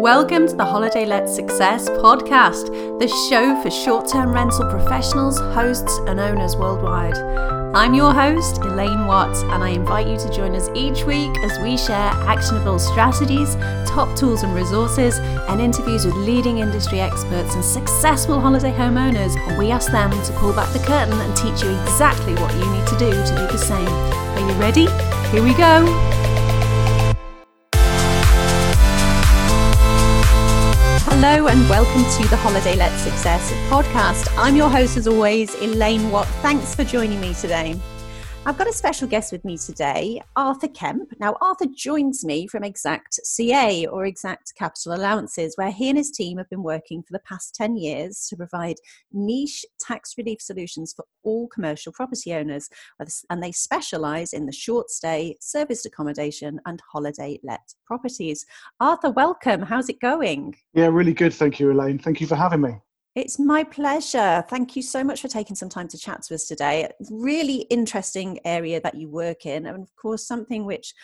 Welcome to the Holiday Let Success podcast, the show for short term rental professionals, hosts, and owners worldwide. I'm your host, Elaine Watts, and I invite you to join us each week as we share actionable strategies, top tools and resources, and interviews with leading industry experts and successful holiday homeowners. We ask them to pull back the curtain and teach you exactly what you need to do to do the same. Are you ready? Here we go. Hello and welcome to the Holiday Let Success podcast. I'm your host, as always, Elaine Watt. Thanks for joining me today. I've got a special guest with me today, Arthur Kemp. Now, Arthur joins me from Exact CA or Exact Capital Allowances, where he and his team have been working for the past 10 years to provide niche tax relief solutions for all commercial property owners. And they specialise in the short stay, serviced accommodation, and holiday let properties. Arthur, welcome. How's it going? Yeah, really good. Thank you, Elaine. Thank you for having me. It's my pleasure. Thank you so much for taking some time to chat to us today. Really interesting area that you work in, and of course, something which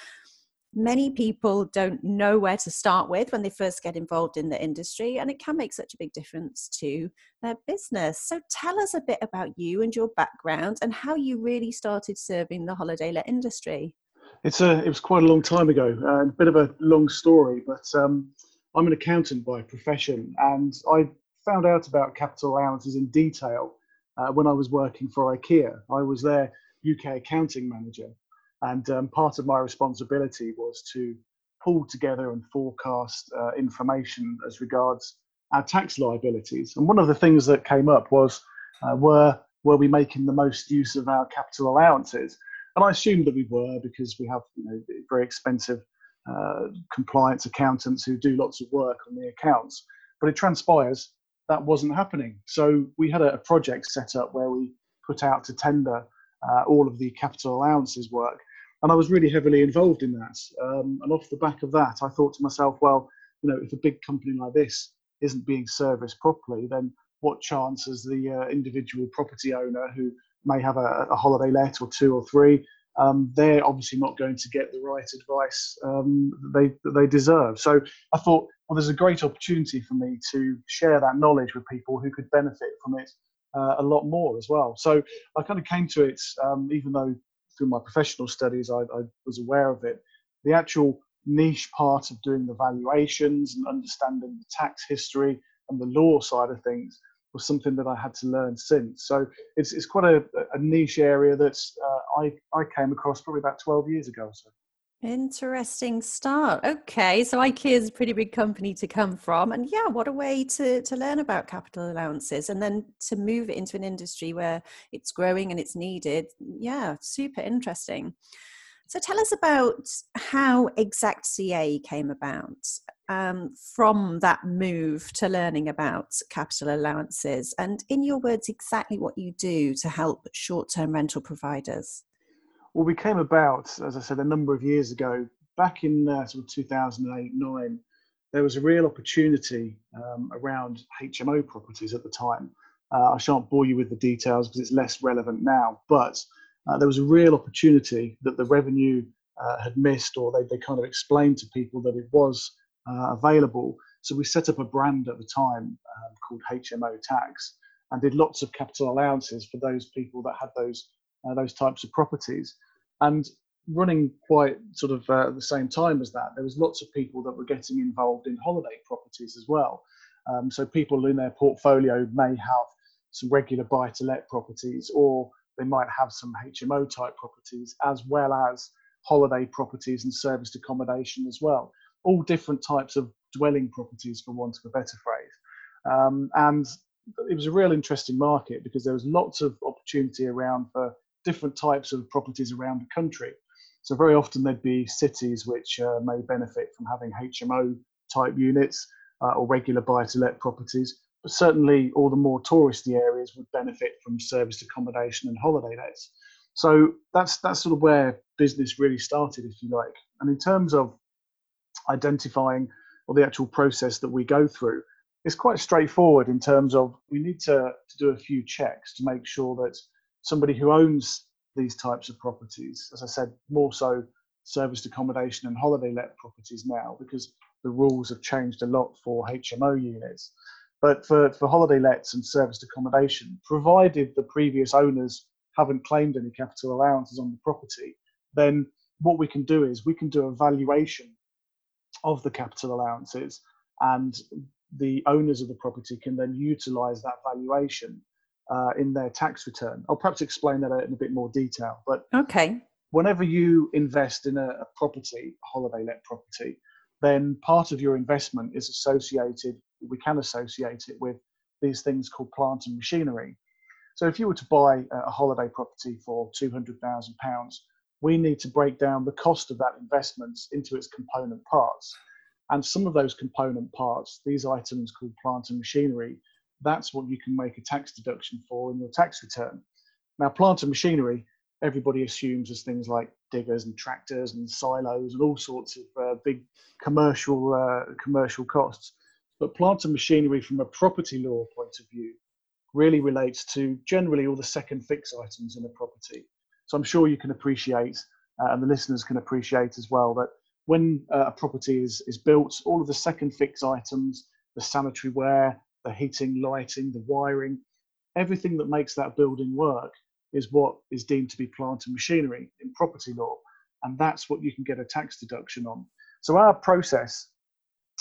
many people don't know where to start with when they first get involved in the industry, and it can make such a big difference to their business. So, tell us a bit about you and your background and how you really started serving the holiday let industry. It's a, it was quite a long time ago, uh, a bit of a long story, but um, I'm an accountant by profession, and I found out about capital allowances in detail uh, when I was working for IKEA. I was their UK accounting manager, and um, part of my responsibility was to pull together and forecast uh, information as regards our tax liabilities. And one of the things that came up was uh, were were we making the most use of our capital allowances? And I assumed that we were because we have you know, very expensive uh, compliance accountants who do lots of work on the accounts. But it transpires that wasn't happening. So we had a, project set up where we put out to tender uh, all of the capital allowances work. And I was really heavily involved in that. Um, and off the back of that, I thought to myself, well, you know, if a big company like this isn't being serviced properly, then what chance has the uh, individual property owner who may have a, a, holiday let or two or three? Um, they're obviously not going to get the right advice um, that they that they deserve. So I thought well, there's a great opportunity for me to share that knowledge with people who could benefit from it uh, a lot more as well. So I kind of came to it, um, even though through my professional studies I, I, was aware of it, the actual niche part of doing the valuations and understanding the tax history and the law side of things was something that I had to learn since. So it's, it's quite a, a niche area that uh, I, I came across probably about 12 years ago. So. Interesting start. Okay, so IKEA is a pretty big company to come from, and yeah, what a way to to learn about capital allowances, and then to move it into an industry where it's growing and it's needed. Yeah, super interesting. So tell us about how Exact CA came about um, from that move to learning about capital allowances, and in your words, exactly what you do to help short term rental providers. Well, we came about, as I said, a number of years ago, back in uh, sort of 2008 9. There was a real opportunity um, around HMO properties at the time. Uh, I shan't bore you with the details because it's less relevant now, but uh, there was a real opportunity that the revenue uh, had missed, or they, they kind of explained to people that it was uh, available. So we set up a brand at the time um, called HMO Tax and did lots of capital allowances for those people that had those uh, those types of properties. And running quite sort of uh, at the same time as that, there was lots of people that were getting involved in holiday properties as well. Um, so people in their portfolio may have some regular buy-to-let properties, or they might have some HMO type properties, as well as holiday properties and serviced accommodation as well. All different types of dwelling properties, for want of a better phrase. Um, and it was a real interesting market because there was lots of opportunity around for different types of properties around the country. So very often there'd be cities which uh, may benefit from having HMO type units uh, or regular buy-to-let properties, certainly all the more touristy areas would benefit from serviced accommodation and holiday lets. So that's that's sort of where business really started, if you like. And in terms of identifying or the actual process that we go through, it's quite straightforward in terms of we need to, to do a few checks to make sure that somebody who owns these types of properties, as I said, more so serviced accommodation and holiday let properties now, because the rules have changed a lot for HMO units. But for, for holiday lets and serviced accommodation, provided the previous owners haven't claimed any capital allowances on the property, then what we can do is we can do a valuation of the capital allowances and the owners of the property can then utilize that valuation uh, in their tax return. I'll perhaps explain that in a bit more detail. But okay, whenever you invest in a, a property, a holiday let property, then part of your investment is associated. We can associate it with these things called plant and machinery. So if you were to buy a holiday property for two hundred thousand pounds, we need to break down the cost of that investment into its component parts. And some of those component parts, these items called plant and machinery, that's what you can make a tax deduction for in your tax return. Now, plant and machinery, everybody assumes as things like diggers and tractors and silos and all sorts of uh, big commercial uh, commercial costs. But plant and machinery, from a property law point of view, really relates to generally all the second fix items in a property. So I'm sure you can appreciate, uh, and the listeners can appreciate as well, that when uh, a property is, is built, all of the second fix items, the sanitary ware, the heating, lighting, the wiring, everything that makes that building work is what is deemed to be plant and machinery in property law. And that's what you can get a tax deduction on. So our process,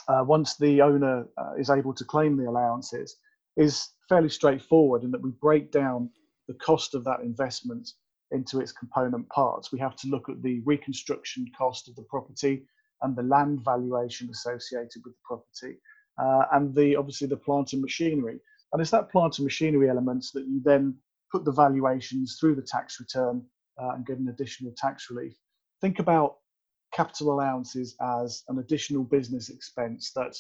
uh, once the owner uh, is able to claim the allowances, is fairly straightforward in that we break down the cost of that investment into its component parts. We have to look at the reconstruction cost of the property and the land valuation associated with the property, uh, and the obviously the plant and machinery. And it's that plant and machinery elements that you then put the valuations through the tax return uh, and get an additional tax relief. Think about capital allowances as an additional business expense that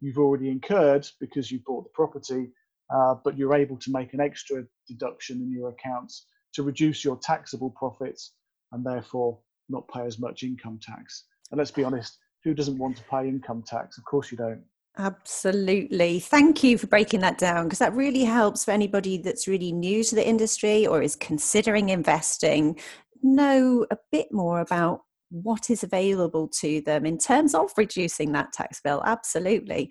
you've already incurred because you bought the property, uh, but you're able to make an extra deduction in your accounts to reduce your taxable profits and therefore not pay as much income tax. And let's be honest, who doesn't want to pay income tax? Of course you don't. Absolutely. Thank you for breaking that down because that really helps for anybody that's really new to the industry or is considering investing know a bit more about what is available to them in terms of reducing that tax bill. Absolutely.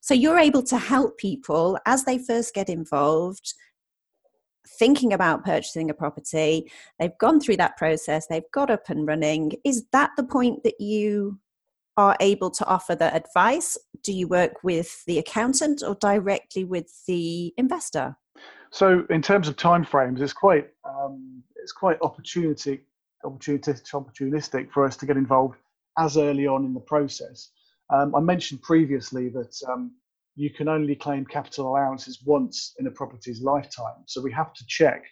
So you're able to help people as they first get involved thinking about purchasing a property, they've gone through that process, they've got up and running. Is that the point that you are able to offer the advice? Do you work with the accountant or directly with the investor? So, in terms of timeframes, it's quite um, it's quite opportunity opportunistic, for us to get involved as early on in the process. Um, I mentioned previously that um, you can only claim capital allowances once in a property's lifetime. So we have to check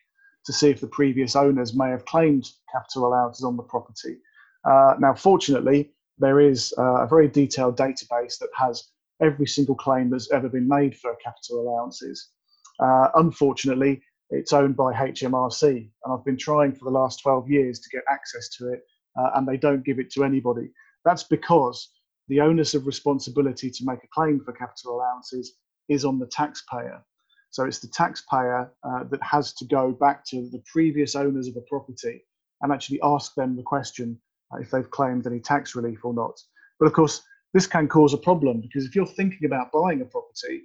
to see if the previous owners may have claimed capital allowances on the property. Uh, now, fortunately, there is uh, a very detailed database that has every single claim that's ever been made for capital allowances. Uh, unfortunately, it's owned by HMRC, and I've been trying for the last 12 years to get access to it, uh, and they don't give it to anybody. That's because the onus of responsibility to make a claim for capital allowances is on the taxpayer. So it's the taxpayer uh, that has to go back to the previous owners of a property and actually ask them the question uh, if they've claimed any tax relief or not. But of course, this can cause a problem because if you're thinking about buying a property,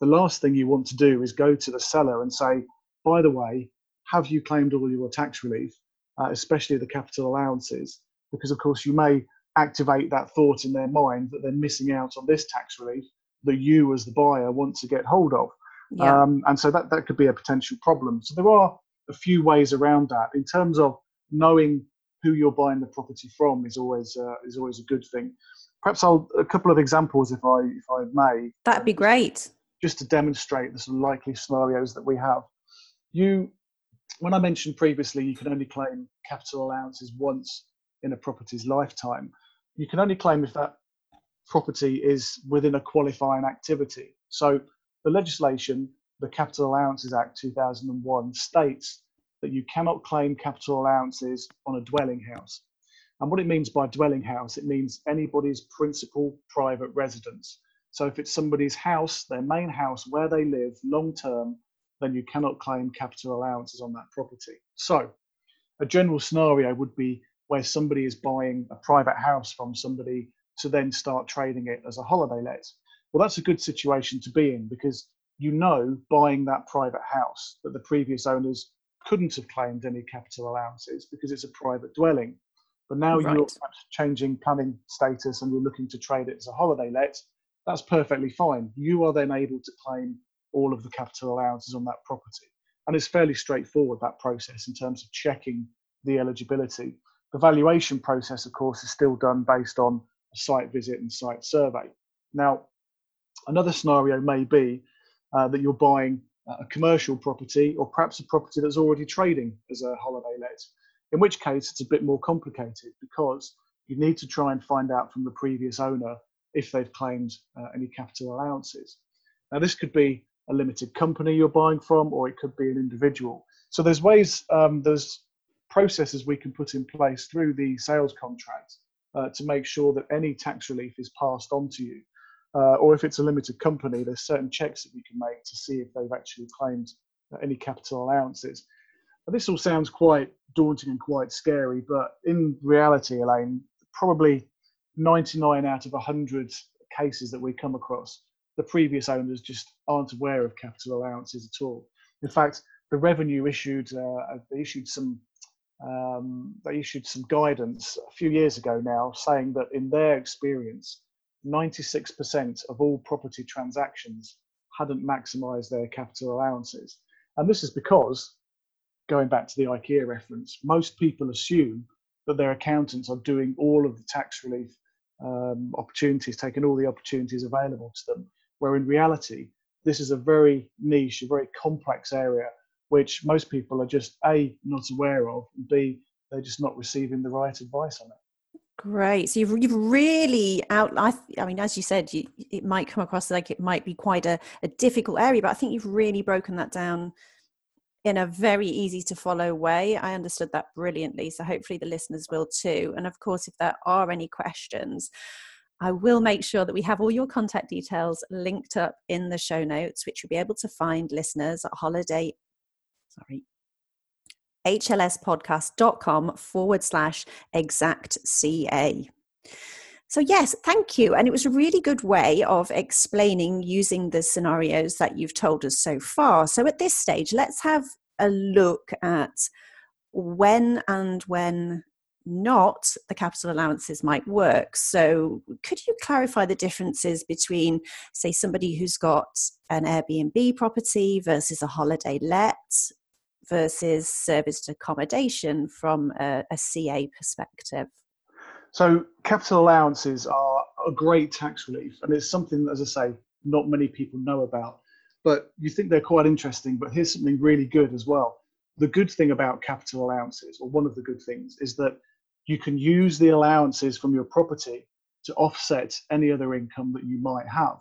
the last thing you want to do is go to the seller and say, by the way, have you claimed all your tax relief, uh, especially the capital allowances? Because of course, you may activate that thought in their mind that they're missing out on this tax relief that you as the buyer want to get hold of. Yeah. Um, and so that, that could be a potential problem. So there are a few ways around that. In terms of knowing who you're buying the property from is always uh, is always a good thing. Perhaps I'll a couple of examples if I if I may. That'd be great. Just to demonstrate the sort of likely scenarios that we have. You, when I mentioned previously, you can only claim capital allowances once in a property's lifetime you can only claim if that property is within a qualifying activity. So the legislation, the Capital Allowances Act 2001, states that you cannot claim capital allowances on a dwelling house. And what it means by dwelling house, it means anybody's principal private residence. So if it's somebody's house, their main house where they live long term, then you cannot claim capital allowances on that property. So a general scenario would be where somebody is buying a private house from somebody to then start trading it as a holiday let. Well, that's a good situation to be in because you know buying that private house that the previous owners couldn't have claimed any capital allowances because it's a private dwelling. But now right. you're changing planning status and you're looking to trade it as a holiday let, that's perfectly fine. You are then able to claim all of the capital allowances on that property. And it's fairly straightforward, that process, in terms of checking the eligibility. The valuation process, of course, is still done based on a site visit and site survey. Now, another scenario may be uh, that you're buying a commercial property or perhaps a property that's already trading as a holiday let, in which case it's a bit more complicated because you need to try and find out from the previous owner if they've claimed uh, any capital allowances. Now, this could be a limited company you're buying from, or it could be an individual. So there's ways, um, there's processes we can put in place through the sales contract uh, to make sure that any tax relief is passed on to you. Uh, or if it's a limited company, there's certain checks that we can make to see if they've actually claimed any capital allowances. This all sounds quite daunting and quite scary, but in reality, Elaine, probably 99 out of 100 cases that we come across, the previous owners just aren't aware of capital allowances at all. In fact, the revenue issued uh, they issued some um, they issued some guidance a few years ago now, saying that in their experience, 96% of all property transactions hadn't maximised their capital allowances, and this is because, going back to the IKEA reference, most people assume that their accountants are doing all of the tax relief um, opportunities, taking all the opportunities available to them where in reality, this is a very niche, a very complex area, which most people are just A, not aware of, and B, they're just not receiving the right advice on it. Great. So you've, you've really out. I, I mean, as you said, you, it might come across like it might be quite a, a difficult area, but I think you've really broken that down in a very easy to follow way. I understood that brilliantly. So hopefully the listeners will too. And of course, if there are any questions, I will make sure that we have all your contact details linked up in the show notes, which you'll be able to find listeners at holiday, sorry, hlspodcast.com forward slash exact CA. So, yes, thank you. And it was a really good way of explaining using the scenarios that you've told us so far. So, at this stage, let's have a look at when and when not, the capital allowances might work. So, could you clarify the differences between, say, somebody who's got an Airbnb property versus a holiday let versus serviced accommodation from a, a CA perspective? So, capital allowances are a great tax relief, and it's something, as I say, not many people know about. But you think they're quite interesting. But here's something really good as well. The good thing about capital allowances, or one of the good things, is that you can use the allowances from your property to offset any other income that you might have.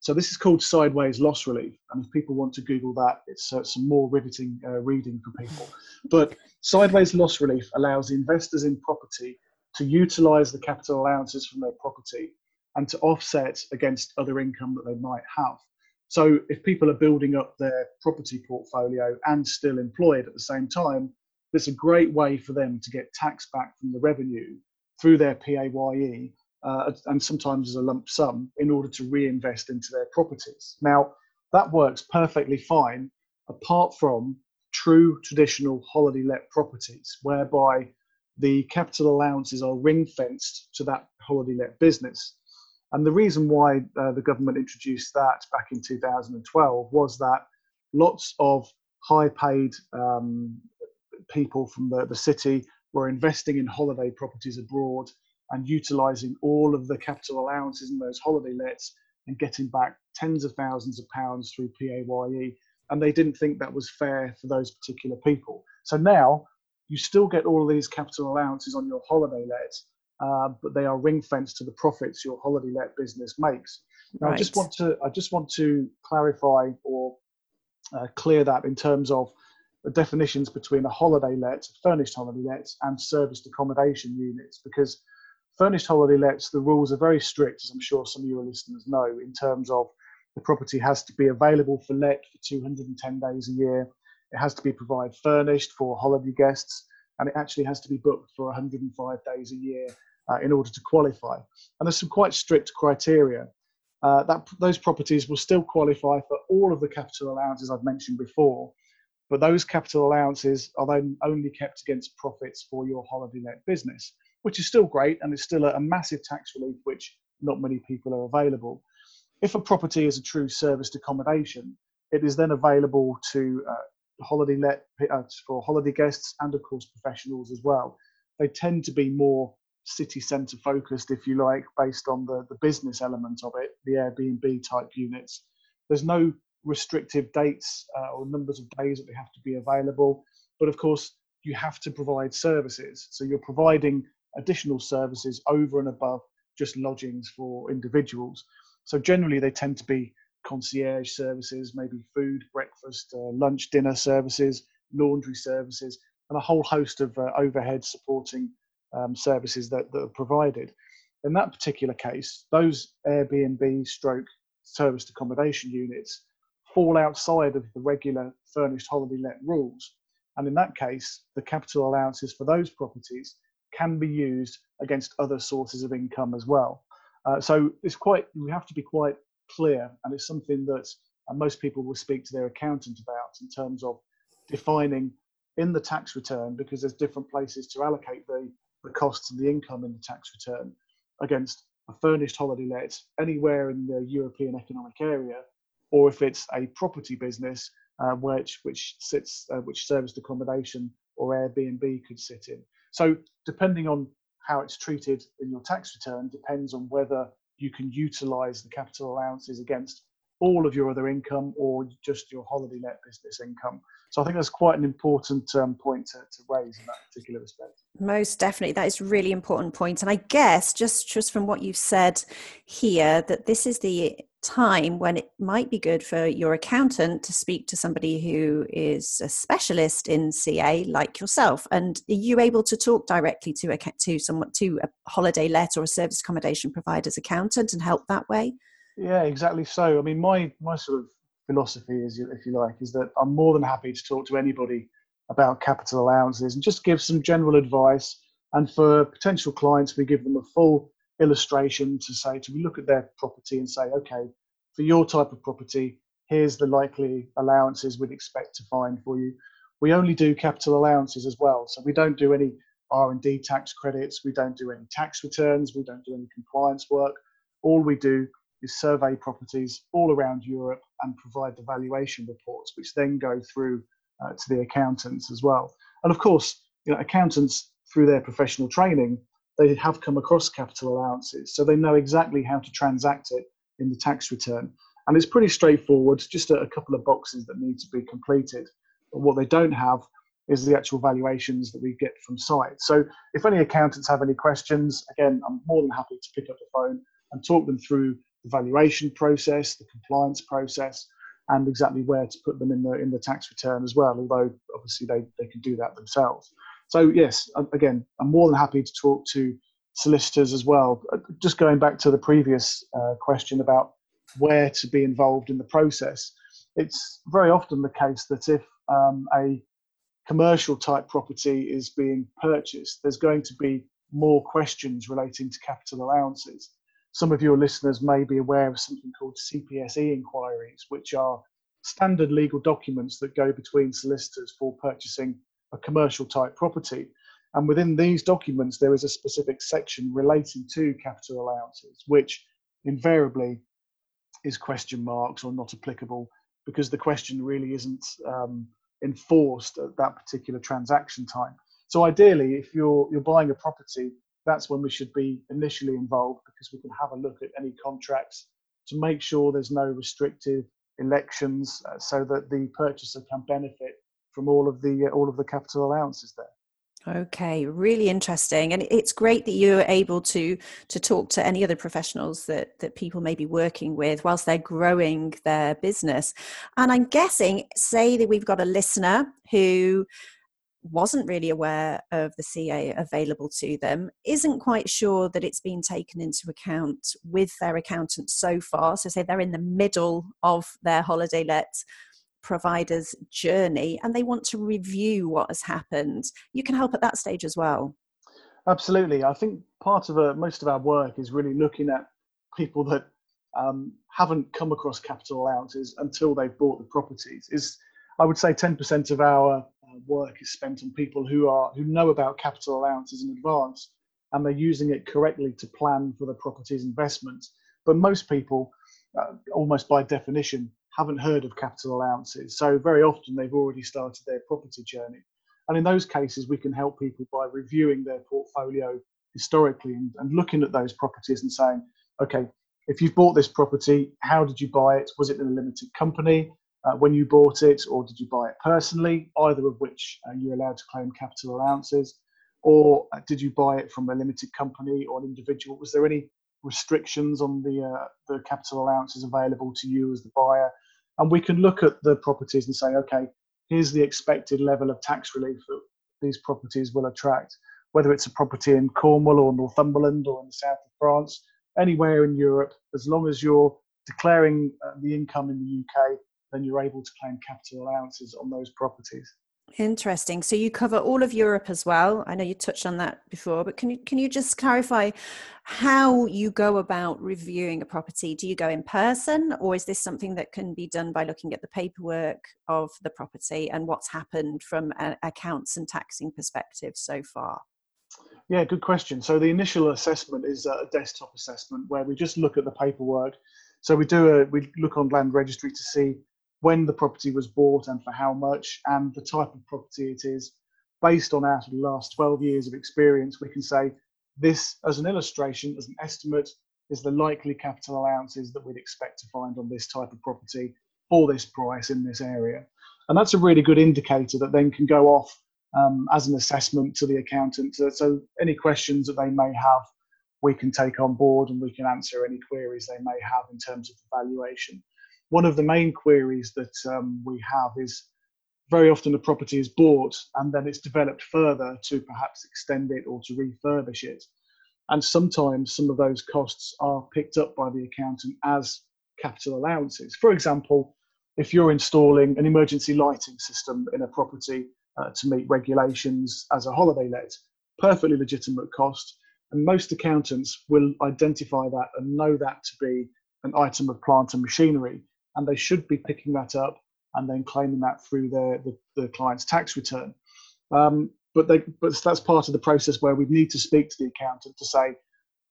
So this is called sideways loss relief, and if people want to Google that, it's uh, some more riveting uh, reading for people. But sideways loss relief allows investors in property to utilise the capital allowances from their property and to offset against other income that they might have. So if people are building up their property portfolio and still employed at the same time, it's a great way for them to get tax back from the revenue through their PAYE uh, and sometimes as a lump sum in order to reinvest into their properties. Now, that works perfectly fine apart from true traditional holiday let properties whereby the capital allowances are ring fenced to that holiday let business. And the reason why uh, the government introduced that back in 2012 was that lots of high paid um, people from the, the city were investing in holiday properties abroad and utilizing all of the capital allowances in those holiday lets and getting back tens of thousands of pounds through PAYE. And they didn't think that was fair for those particular people. So now you still get all of these capital allowances on your holiday let, uh, but they are ring fenced to the profits your holiday let business makes. Now, right. I just want to I just want to clarify or uh, clear that in terms of the definitions between a holiday let, furnished holiday let, and serviced accommodation units because furnished holiday lets, the rules are very strict, as I'm sure some of your listeners know, in terms of the property has to be available for let for 210 days a year. It has to be provided furnished for holiday guests, and it actually has to be booked for 105 days a year. uh, in order to qualify. And there's some quite strict criteria. Uh, that those properties will still qualify for all of the capital allowances I've mentioned before, but those capital allowances are then only kept against profits for your holiday let business, which is still great and it's still a, a massive tax relief which not many people are available. If a property is a true serviced accommodation, it is then available to uh, holiday let uh, for holiday guests and of course professionals as well. They tend to be more city centre focused, if you like, based on the, the business element of it, the Airbnb type units. There's no restrictive dates uh, or numbers of days that they have to be available, but of course, you have to provide services. So you're providing additional services over and above just lodgings for individuals. So generally, they tend to be concierge services, maybe food, breakfast, uh, lunch, dinner services, laundry services, and a whole host of uh, overhead supporting um, services that, that are provided. In that particular case, those Airbnb stroke serviced accommodation units fall outside of the regular furnished holiday let rules. And in that case, the capital allowances for those properties can be used against other sources of income as well. Uh, so it's quite, we have to be quite clear, and it's something that uh, most people will speak to their accountant about in terms of defining in the tax return, because there's different places to allocate the the costs and the income in the tax return against a furnished holiday let anywhere in the European Economic Area, or if it's a property business uh, which which sits uh, which serviced accommodation or Airbnb could sit in. So depending on how it's treated in your tax return depends on whether you can utilize the capital allowances against all of your other income or just your holiday let business income. So I think that's quite an important um, point to, to raise in that particular respect. Most definitely, that is really important point. And I guess just just from what you've said here, that this is the time when it might be good for your accountant to speak to somebody who is a specialist in CA like yourself. And are you able to talk directly to a to someone to a holiday let or a service accommodation provider's accountant and help that way? Yeah, exactly. So, I mean, my my sort of philosophy is, if you like, is that I'm more than happy to talk to anybody about capital allowances and just give some general advice. And for potential clients, we give them a full illustration to say to look at their property and say, okay, for your type of property, here's the likely allowances we'd expect to find for you. We only do capital allowances as well, so we don't do any R&D tax credits, we don't do any tax returns, we don't do any compliance work. All we do is survey properties all around Europe and provide the valuation reports, which then go through uh, to the accountants as well. And of course, you know, accountants through their professional training, they have come across capital allowances, so they know exactly how to transact it in the tax return. And it's pretty straightforward, just a, a couple of boxes that need to be completed. But what they don't have is the actual valuations that we get from site. So if any accountants have any questions, again, I'm more than happy to pick up the phone and talk them through the valuation process, the compliance process, and exactly where to put them in the in the tax return as well. Although obviously they, they can do that themselves. So yes, again, I'm more than happy to talk to solicitors as well. Uh, just going back to the previous uh, question about where to be involved in the process, it's very often the case that if um, a commercial type property is being purchased, there's going to be more questions relating to capital allowances some of your listeners may be aware of something called CPSE inquiries, which are standard legal documents that go between solicitors for purchasing a commercial type property. And within these documents, there is a specific section relating to capital allowances, which invariably is question marks or not applicable because the question really isn't um, enforced at that particular transaction time. So ideally, if you're you're buying a property that's when we should be initially involved because we can have a look at any contracts to make sure there's no restrictive elections uh, so that the purchaser can benefit from all of the uh, all of the capital allowances there. Okay really interesting. And it's great that you're able to to talk to any other professionals that that people may be working with whilst they're growing their business. And i'm guessing say that we've got a listener who wasn't really aware of the CA available to them, isn't quite sure that it's been taken into account with their accountant so far. So, say they're in the middle of their holiday let provider's journey and they want to review what has happened. You can help at that stage as well. Absolutely. I think part of a, most of our work is really looking at people that um, haven't come across capital allowances until they've bought the properties. Is I would say 10% of our uh, work is spent on people who are who know about capital allowances in advance and they're using it correctly to plan for the property's investment. But most people, uh, almost by definition, haven't heard of capital allowances. So very often they've already started their property journey. And in those cases, we can help people by reviewing their portfolio historically and, and looking at those properties and saying, okay, if you've bought this property, how did you buy it? Was it in a limited company uh, when you bought it, or did you buy it personally? Either of which uh, you're allowed to claim capital allowances. Or uh, did you buy it from a limited company or an individual? Was there any restrictions on the uh, the capital allowances available to you as the buyer? And we can look at the properties and say, okay, here's the expected level of tax relief that these properties will attract, whether it's a property in Cornwall or Northumberland or in the south of France, anywhere in Europe, as long as you're declaring uh, the income in the UK, then you're able to claim capital allowances on those properties. Interesting. So you cover all of Europe as well. I know you touched on that before, but can you can you just clarify how you go about reviewing a property? Do you go in person, or is this something that can be done by looking at the paperwork of the property and what's happened from an accounts and taxing perspective so far? Yeah, good question. So the initial assessment is a desktop assessment where we just look at the paperwork. So we do a we look on land registry to see when the property was bought and for how much, and the type of property it is. Based on our last 12 years of experience, we can say this, as an illustration, as an estimate, is the likely capital allowances that we'd expect to find on this type of property for this price in this area. And that's a really good indicator that then can go off um, as an assessment to the accountant. So, so, any questions that they may have, we can take on board and we can answer any queries they may have in terms of the valuation one of the main queries that um, we have is very often a property is bought and then it's developed further to perhaps extend it or to refurbish it. And sometimes some of those costs are picked up by the accountant as capital allowances. For example, if you're installing an emergency lighting system in a property uh, to meet regulations as a holiday let, perfectly legitimate cost. And most accountants will identify that and know that to be an item of plant and machinery and they should be picking that up and then claiming that through their the, the client's tax return. Um, but they but that's part of the process where we need to speak to the accountant to say,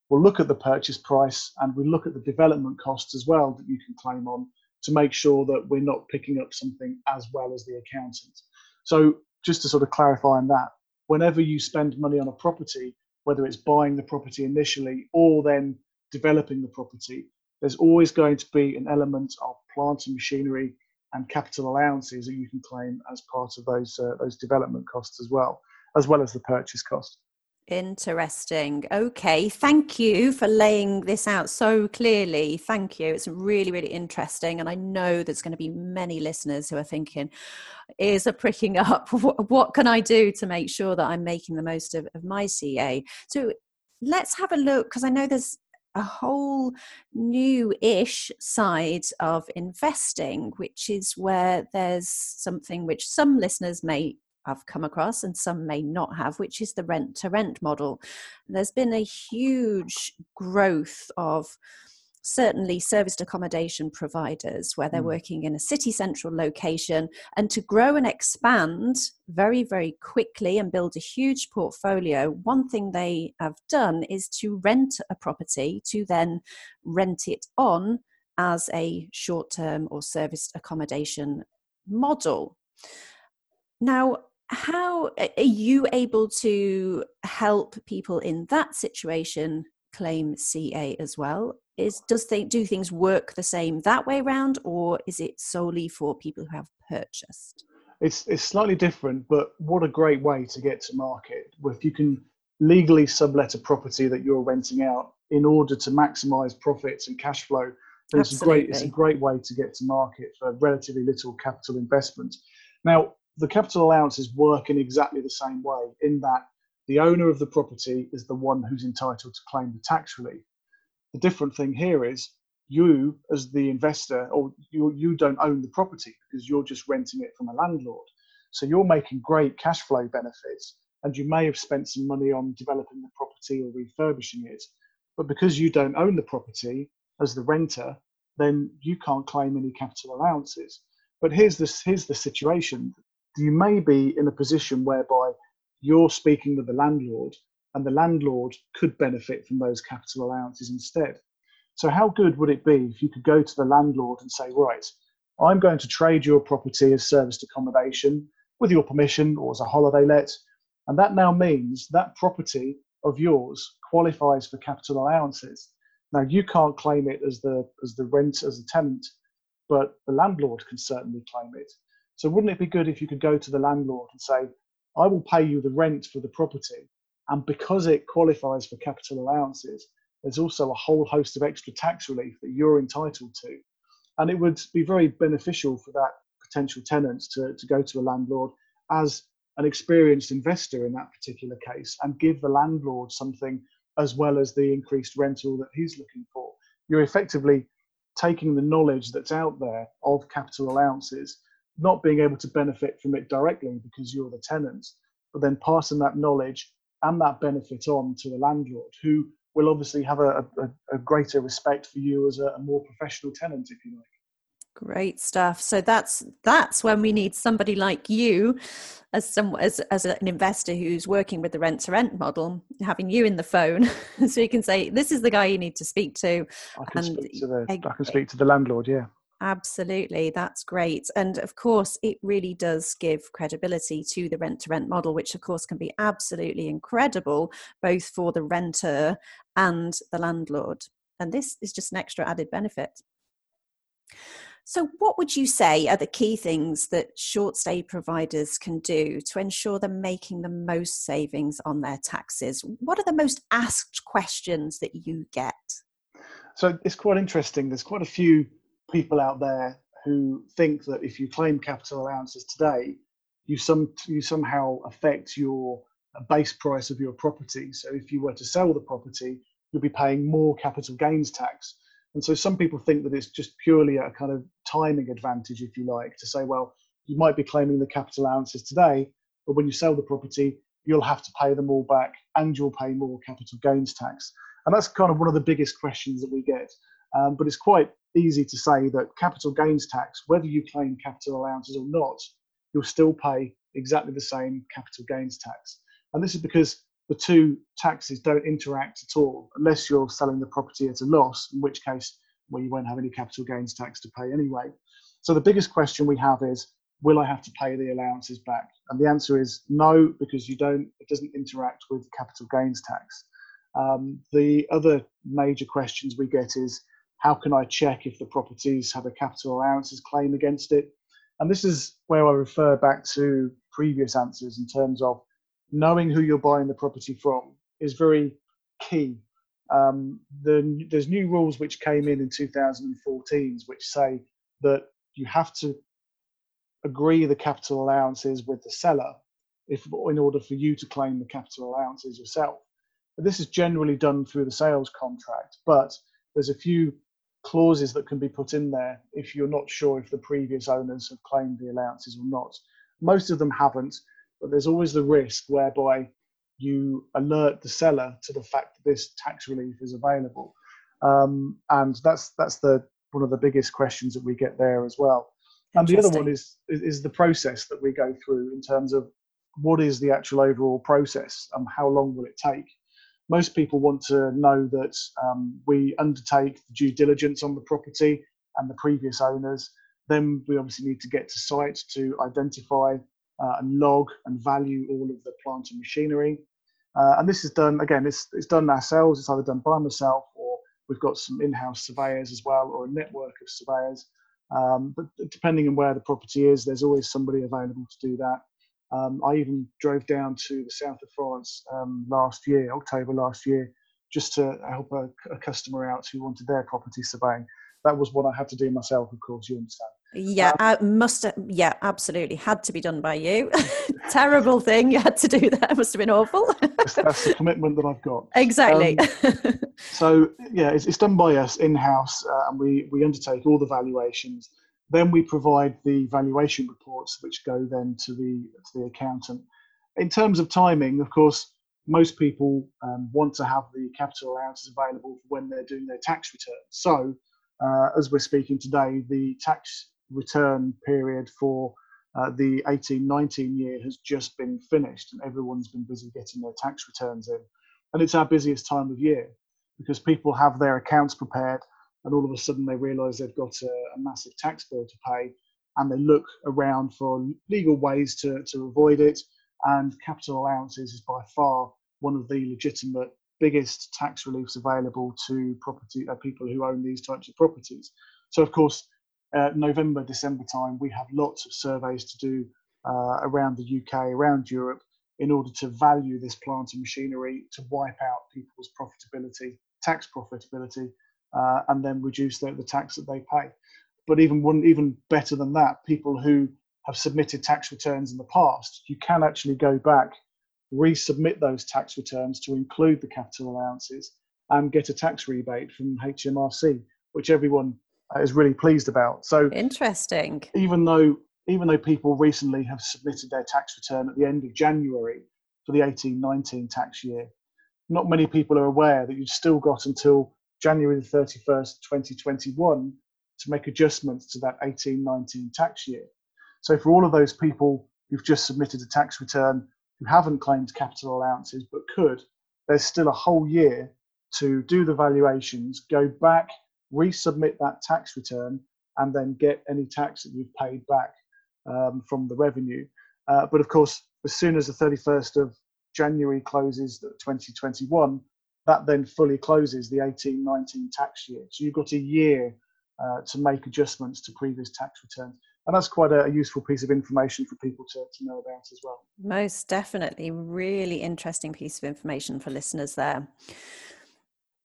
we'll look at the purchase price and we look at the development costs as well that you can claim on to make sure that we're not picking up something as well as the accountant. So just to sort of clarify on that, whenever you spend money on a property, whether it's buying the property initially or then developing the property, there's always going to be an element of plant and machinery and capital allowances that you can claim as part of those uh, those development costs as well, as well as the purchase cost. Interesting. Okay. Thank you for laying this out so clearly. Thank you. It's really, really interesting. And I know there's going to be many listeners who are thinking, ears are pricking up. What, what can I do to make sure that I'm making the most of, of my CA? So let's have a look because I know there's a whole new ish side of investing, which is where there's something which some listeners may have come across and some may not have, which is the rent to rent model. There's been a huge growth of certainly serviced accommodation providers where they're mm. working in a city central location and to grow and expand very very quickly and build a huge portfolio one thing they have done is to rent a property to then rent it on as a short term or serviced accommodation model now how are you able to help people in that situation claim CA as well? Is does they do things work the same that way around, or is it solely for people who have purchased? It's it's slightly different, but what a great way to get to market. If you can legally sublet a property that you're renting out in order to maximize profits and cash flow, then it's a great it's a great way to get to market for relatively little capital investment. Now, the capital allowances work in exactly the same way in that the owner of the property is the one who's entitled to claim the tax relief. The different thing here is you, as the investor, or you, you don't own the property because you're just renting it from a landlord. So you're making great cash flow benefits and you may have spent some money on developing the property or refurbishing it. But because you don't own the property as the renter, then you can't claim any capital allowances. But here's this here's the situation. You may be in a position whereby you're speaking with the landlord and the landlord could benefit from those capital allowances instead. So how good would it be if you could go to the landlord and say, right, I'm going to trade your property as serviced accommodation with your permission or as a holiday let. And that now means that property of yours qualifies for capital allowances. Now you can't claim it as the as the rent as a tenant, but the landlord can certainly claim it. So wouldn't it be good if you could go to the landlord and say, I will pay you the rent for the property, and because it qualifies for capital allowances, there's also a whole host of extra tax relief that you're entitled to. And it would be very beneficial for that potential tenant to, to go to a landlord as an experienced investor in that particular case and give the landlord something as well as the increased rental that he's looking for. You're effectively taking the knowledge that's out there of capital allowances, not being able to benefit from it directly because you're the tenant, but then passing that knowledge and that benefit on to the landlord who will obviously have a, a, a greater respect for you as a, a more professional tenant, if you like. Great stuff. So that's that's when we need somebody like you, as some as as an investor who's working with the rent to rent model, having you in the phone, so you can say this is the guy you need to speak to. I can and speak to the I can speak to the landlord. Yeah. Absolutely, that's great. And of course, it really does give credibility to the rent to rent model, which of course can be absolutely incredible both for the renter and the landlord. And this is just an extra added benefit. So, what would you say are the key things that short stay providers can do to ensure they're making the most savings on their taxes? What are the most asked questions that you get? So, it's quite interesting. There's quite a few people out there who think that if you claim capital allowances today, you some you somehow affect your base price of your property. So if you were to sell the property, you'll be paying more capital gains tax. And so some people think that it's just purely a kind of timing advantage, if you like, to say, well, you might be claiming the capital allowances today, but when you sell the property, you'll have to pay them all back and you'll pay more capital gains tax. And that's kind of one of the biggest questions that we get. Um, but it's quite easy to say that capital gains tax, whether you claim capital allowances or not, you'll still pay exactly the same capital gains tax. And this is because the two taxes don't interact at all unless you're selling the property at a loss, in which case well, you won't have any capital gains tax to pay anyway. So the biggest question we have is, will I have to pay the allowances back? And the answer is no, because you don't. It doesn't interact with capital gains tax. Um, the other major questions we get is, how can I check if the properties have a capital allowances claim against it? And this is where I refer back to previous answers in terms of knowing who you're buying the property from is very key. Um, the, there's new rules which came in in 2014 which say that you have to agree the capital allowances with the seller if in order for you to claim the capital allowances yourself. But this is generally done through the sales contract, but there's a few clauses that can be put in there if you're not sure if the previous owners have claimed the allowances or not. Most of them haven't, but there's always the risk whereby you alert the seller to the fact that this tax relief is available. Um, and that's that's the one of the biggest questions that we get there as well. And the other one is, is, is the process that we go through in terms of what is the actual overall process and how long will it take most people want to know that um, we undertake the due diligence on the property and the previous owners. Then we obviously need to get to site to identify uh, and log and value all of the plant and machinery. Uh, and this is done again. It's, it's done ourselves. It's either done by myself or we've got some in-house surveyors as well, or a network of surveyors. Um, but depending on where the property is, there's always somebody available to do that. Um, I even drove down to the south of France um, last year, October last year, just to help a, a, customer out who wanted their property surveying. That was what I had to do myself, of course, you understand. Yeah, um, I must have, yeah, absolutely. Had to be done by you. Terrible thing. You had to do that. It must have been awful. that's, that's, the commitment that I've got. Exactly. Um, so, yeah, it's, it's, done by us in house, uh, and we, we undertake all the valuations. Then we provide the valuation reports, which go then to the to the accountant. in terms of timing, of course, most people um, want to have the capital allowances available for when they're doing their tax return. So, uh, as we're speaking today, the tax return period for uh, the 18-19 year has just been finished, and everyone's been busy getting their tax returns in. And it's our busiest time of year because people have their accounts prepared, and all of a sudden they realise they've got a, a massive tax bill to pay, and they look around for legal ways to, to avoid it. And capital allowances is by far one of the legitimate biggest tax reliefs available to property uh, people who own these types of properties. So, of course, uh, November, December time, we have lots of surveys to do uh, around the UK, around Europe, in order to value this plant and machinery to wipe out people's profitability, tax profitability, uh, and then reduce the, the tax that they pay. But even one, even better than that, people who have submitted tax returns in the past, you can actually go back resubmit those tax returns to include the capital allowances and get a tax rebate from HMRC, which everyone is really pleased about. So interesting. Even though even though people recently have submitted their tax return at the end of January for the 18-19 tax year, not many people are aware that you've still got until January the 31st, 2021 to make adjustments to that 18-19 tax year. So for all of those people who've just submitted a tax return who haven't claimed capital allowances but could, there's still a whole year to do the valuations, go back, resubmit that tax return, and then get any tax that you've paid back um, from the revenue. Uh, but of course, as soon as the 31st of January closes 2021, that then fully closes the 18-19 tax year. So you've got a year uh, to make adjustments to previous tax returns and that's quite a, a, useful piece of information for people to, to know about as well. Most definitely, really interesting piece of information for listeners there.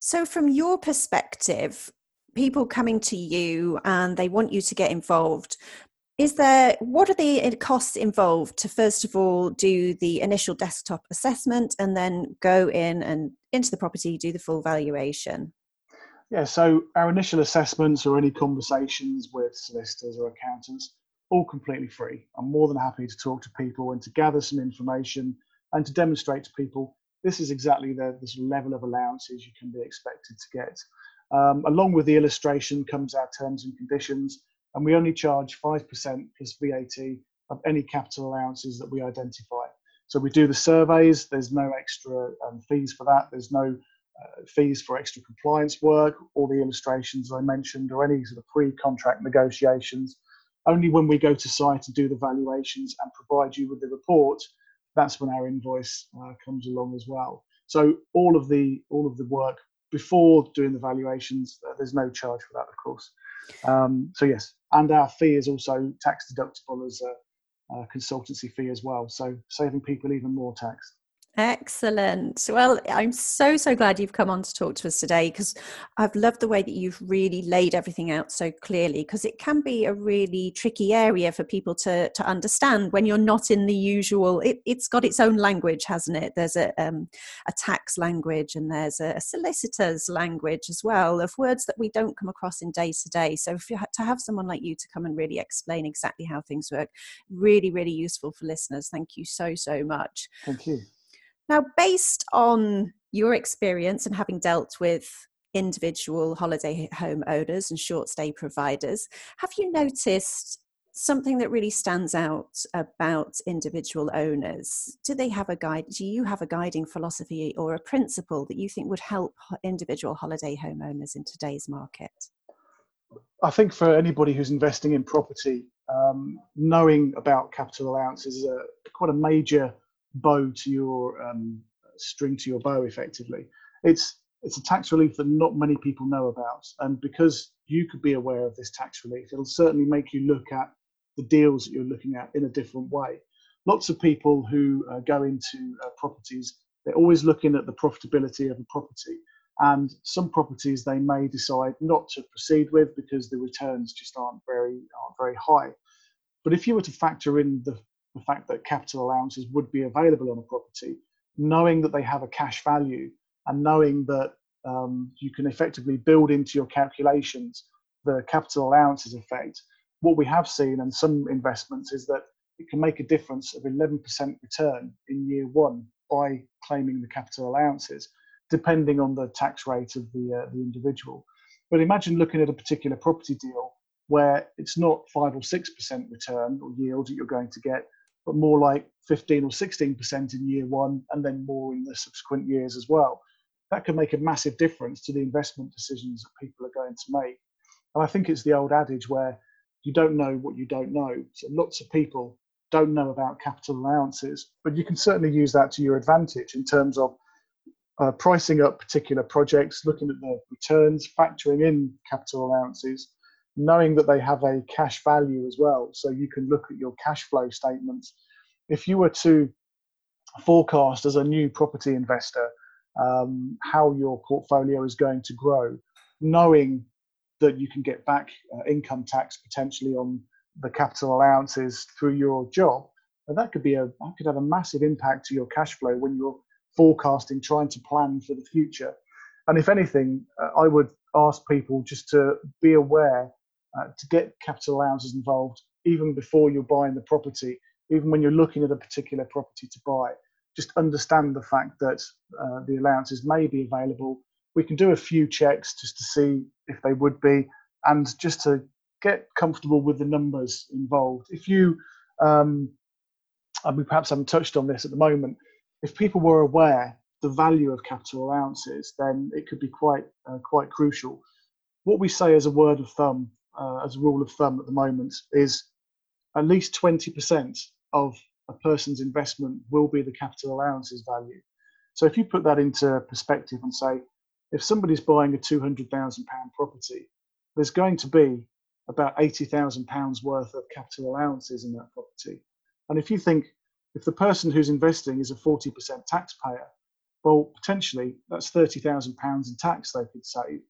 So, from your perspective, people coming to you and they want you to get involved. Is there what are the costs involved to first of all do the initial desktop assessment and then go in and into the property do the full valuation? Yeah, so our initial assessments or any conversations with solicitors or accountants, all completely free. I'm more than happy to talk to people and to gather some information and to demonstrate to people this is exactly the, of level of allowances you can be expected to get. Um, along with the illustration comes our terms and conditions, and we only charge 5% plus VAT of any capital allowances that we identify. So we do the surveys, there's no extra um, fees for that, there's no uh, fees for extra compliance work, all the illustrations I mentioned, or any sort of pre-contract negotiations. Only when we go to site and do the valuations and provide you with the report, that's when our invoice uh, comes along as well. So all of the all of the work before doing the valuations, uh, there's no charge for that, of course. Um, so yes, and our fee is also tax deductible as a, a Uh, consultancy fee as well. So saving people even more tax. Excellent. Well, I'm so, so glad you've come on to talk to us today because I've loved the way that you've really laid everything out so clearly because it can be a really tricky area for people to, to understand when you're not in the usual. It, has got its own language, hasn't it? There's a, um, a tax language and there's a, solicitor's language as well of words that we don't come across in day to day. So if you had to have someone like you to come and really explain exactly how things work, really, really useful for listeners. Thank you so, so much. Thank you. Now, based on your experience and having dealt with individual holiday home owners and short stay providers, have you noticed something that really stands out about individual owners? Do they have a guide? Do you have a guiding philosophy or a principle that you think would help individual holiday home owners in today's market? I think for anybody who's investing in property, um, knowing about capital allowances is a, quite a major bow to your um, string to your bow effectively. It's it's a tax relief that not many people know about and because you could be aware of this tax relief it'll certainly make you look at the deals that you're looking at in a different way. Lots of people who uh, go into uh, properties they're always looking at the profitability of a property and some properties they may decide not to proceed with because the returns just aren't very aren't very high. But if you were to factor in the the fact that capital allowances would be available on a property, knowing that they have a cash value and knowing that um, you can effectively build into your calculations the capital allowances effect. What we have seen in some investments is that it can make a difference of 11% return in year one by claiming the capital allowances, depending on the tax rate of the, uh, the individual. But imagine looking at a particular property deal where it's not 5 or 6% return or yield that you're going to get, but more like 15 or 16% in year one and then more in the subsequent years as well. That can make a massive difference to the investment decisions that people are going to make. And I think it's the old adage where you don't know what you don't know. So lots of people don't know about capital allowances, but you can certainly use that to your advantage in terms of uh, pricing up particular projects, looking at the returns, factoring in capital allowances, knowing that they have a cash value as well. So you can look at your cash flow statements. If you were to forecast as a new property investor um, how your portfolio is going to grow, knowing that you can get back uh, income tax potentially on the capital allowances through your job, and that could be a that could have a massive impact to your cash flow when you're forecasting, trying to plan for the future. And if anything, uh, I would ask people just to be aware uh, to get capital allowances involved even before you're buying the property, even when you're looking at a particular property to buy. Just understand the fact that uh, the allowances may be available. We can do a few checks just to see if they would be, and just to get comfortable with the numbers involved. If you, um, and we perhaps haven't touched on this at the moment, if people were aware the value of capital allowances, then it could be quite uh, quite crucial. What we say as a word of thumb, uh, as a rule of thumb at the moment, is at least 20% of a person's investment will be the capital allowances value. So if you put that into perspective and say, if somebody's buying a £200,000 property, there's going to be about £80,000 worth of capital allowances in that property. And if you think if the person who's investing is a 40% taxpayer, well, potentially that's £30,000 in tax they could save.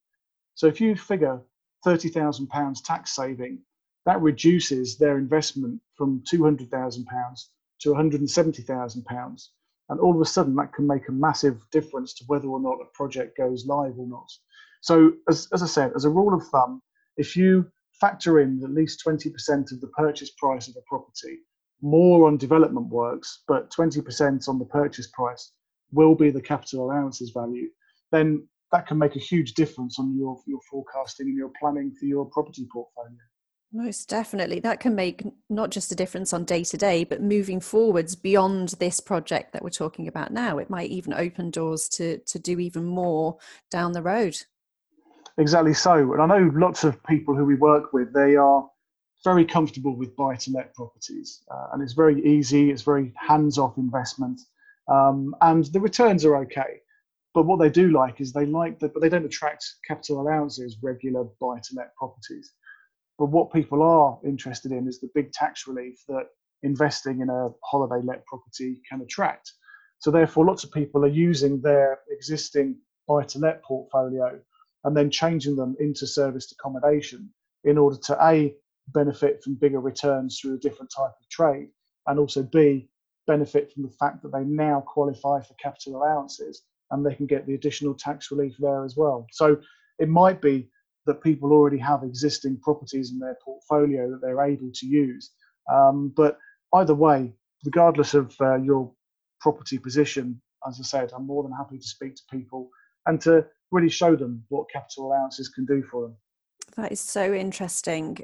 So if you figure £30,000 tax saving, that reduces their investment from £200,000 to £170,000. And all of a sudden, that can make a massive difference to whether or not a project goes live or not. So, as, as I said, as a rule of thumb, if you factor in at least 20% of the purchase price of a property, more on development works, but 20% on the purchase price will be the capital allowances value, then that can make a huge difference on your, your forecasting and your planning for your property portfolio. Most definitely. That can make not just a difference on day to day, but moving forwards beyond this project that we're talking about now. It might even open doors to, to do even more down the road. Exactly so. And I know lots of people who we work with, they are very comfortable with buy to let properties. Uh, and it's very easy, it's very hands off investment. Um, and the returns are okay. But what they do like is they like that, but they don't attract capital allowances, regular buy to let properties. But what people are interested in is the big tax relief that investing in a holiday let property can attract. So, therefore, lots of people are using their existing buy to let portfolio and then changing them into serviced accommodation in order to A, benefit from bigger returns through a different type of trade, and also B, benefit from the fact that they now qualify for capital allowances and they can get the additional tax relief there as well. So, it might be that people already have existing properties in their portfolio that they're able to use. Um, but either way, regardless of uh, your property position, as I said, I'm more than happy to speak to people and to really show them what capital allowances can do for them. That is so interesting.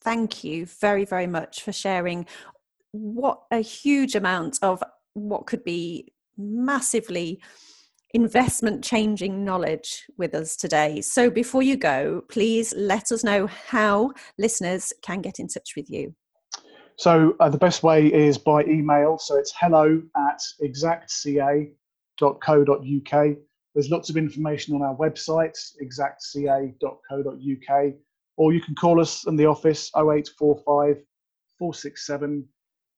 Thank you very, very much for sharing what a huge amount of what could be massively investment changing knowledge with us today. So before you go, please let us know how listeners can get in touch with you. So uh, the best way is by email. So it's hello at exactca.co.uk. There's lots of information on our website, exactca.co.uk, or you can call us in the office 0845 467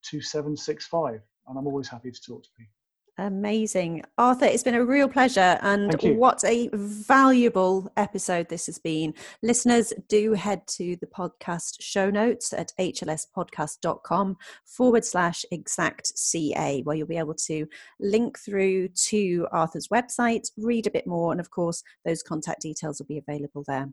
2765. And I'm always happy to talk to people. Amazing. Arthur, it's been a real pleasure. And what a valuable episode this has been. Listeners, do head to the podcast show notes at hlspodcast.com forward slash exact CA, where you'll be able to link through to Arthur's website, read a bit more, and of course, those contact details will be available there.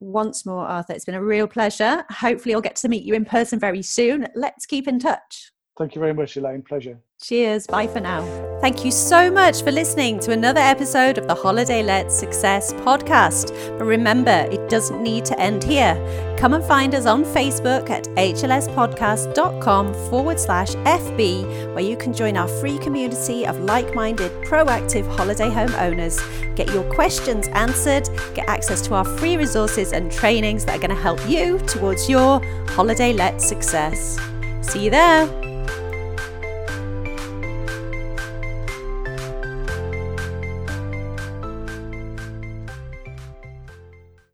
once more, Arthur. It's been a real pleasure. Hopefully, I'll get to meet you in person very soon. Let's keep in touch. Thank you very much, Elaine. Pleasure. Cheers. Bye for now. Thank you so much for listening to another episode of the Holiday Let Success podcast. But remember, it doesn't need to end here. Come and find us on Facebook at hlspodcast.com forward slash FB, where you can join our free community of like minded, proactive holiday home owners. Get your questions answered, get access to our free resources and trainings that are going to help you towards your holiday let success. See you there.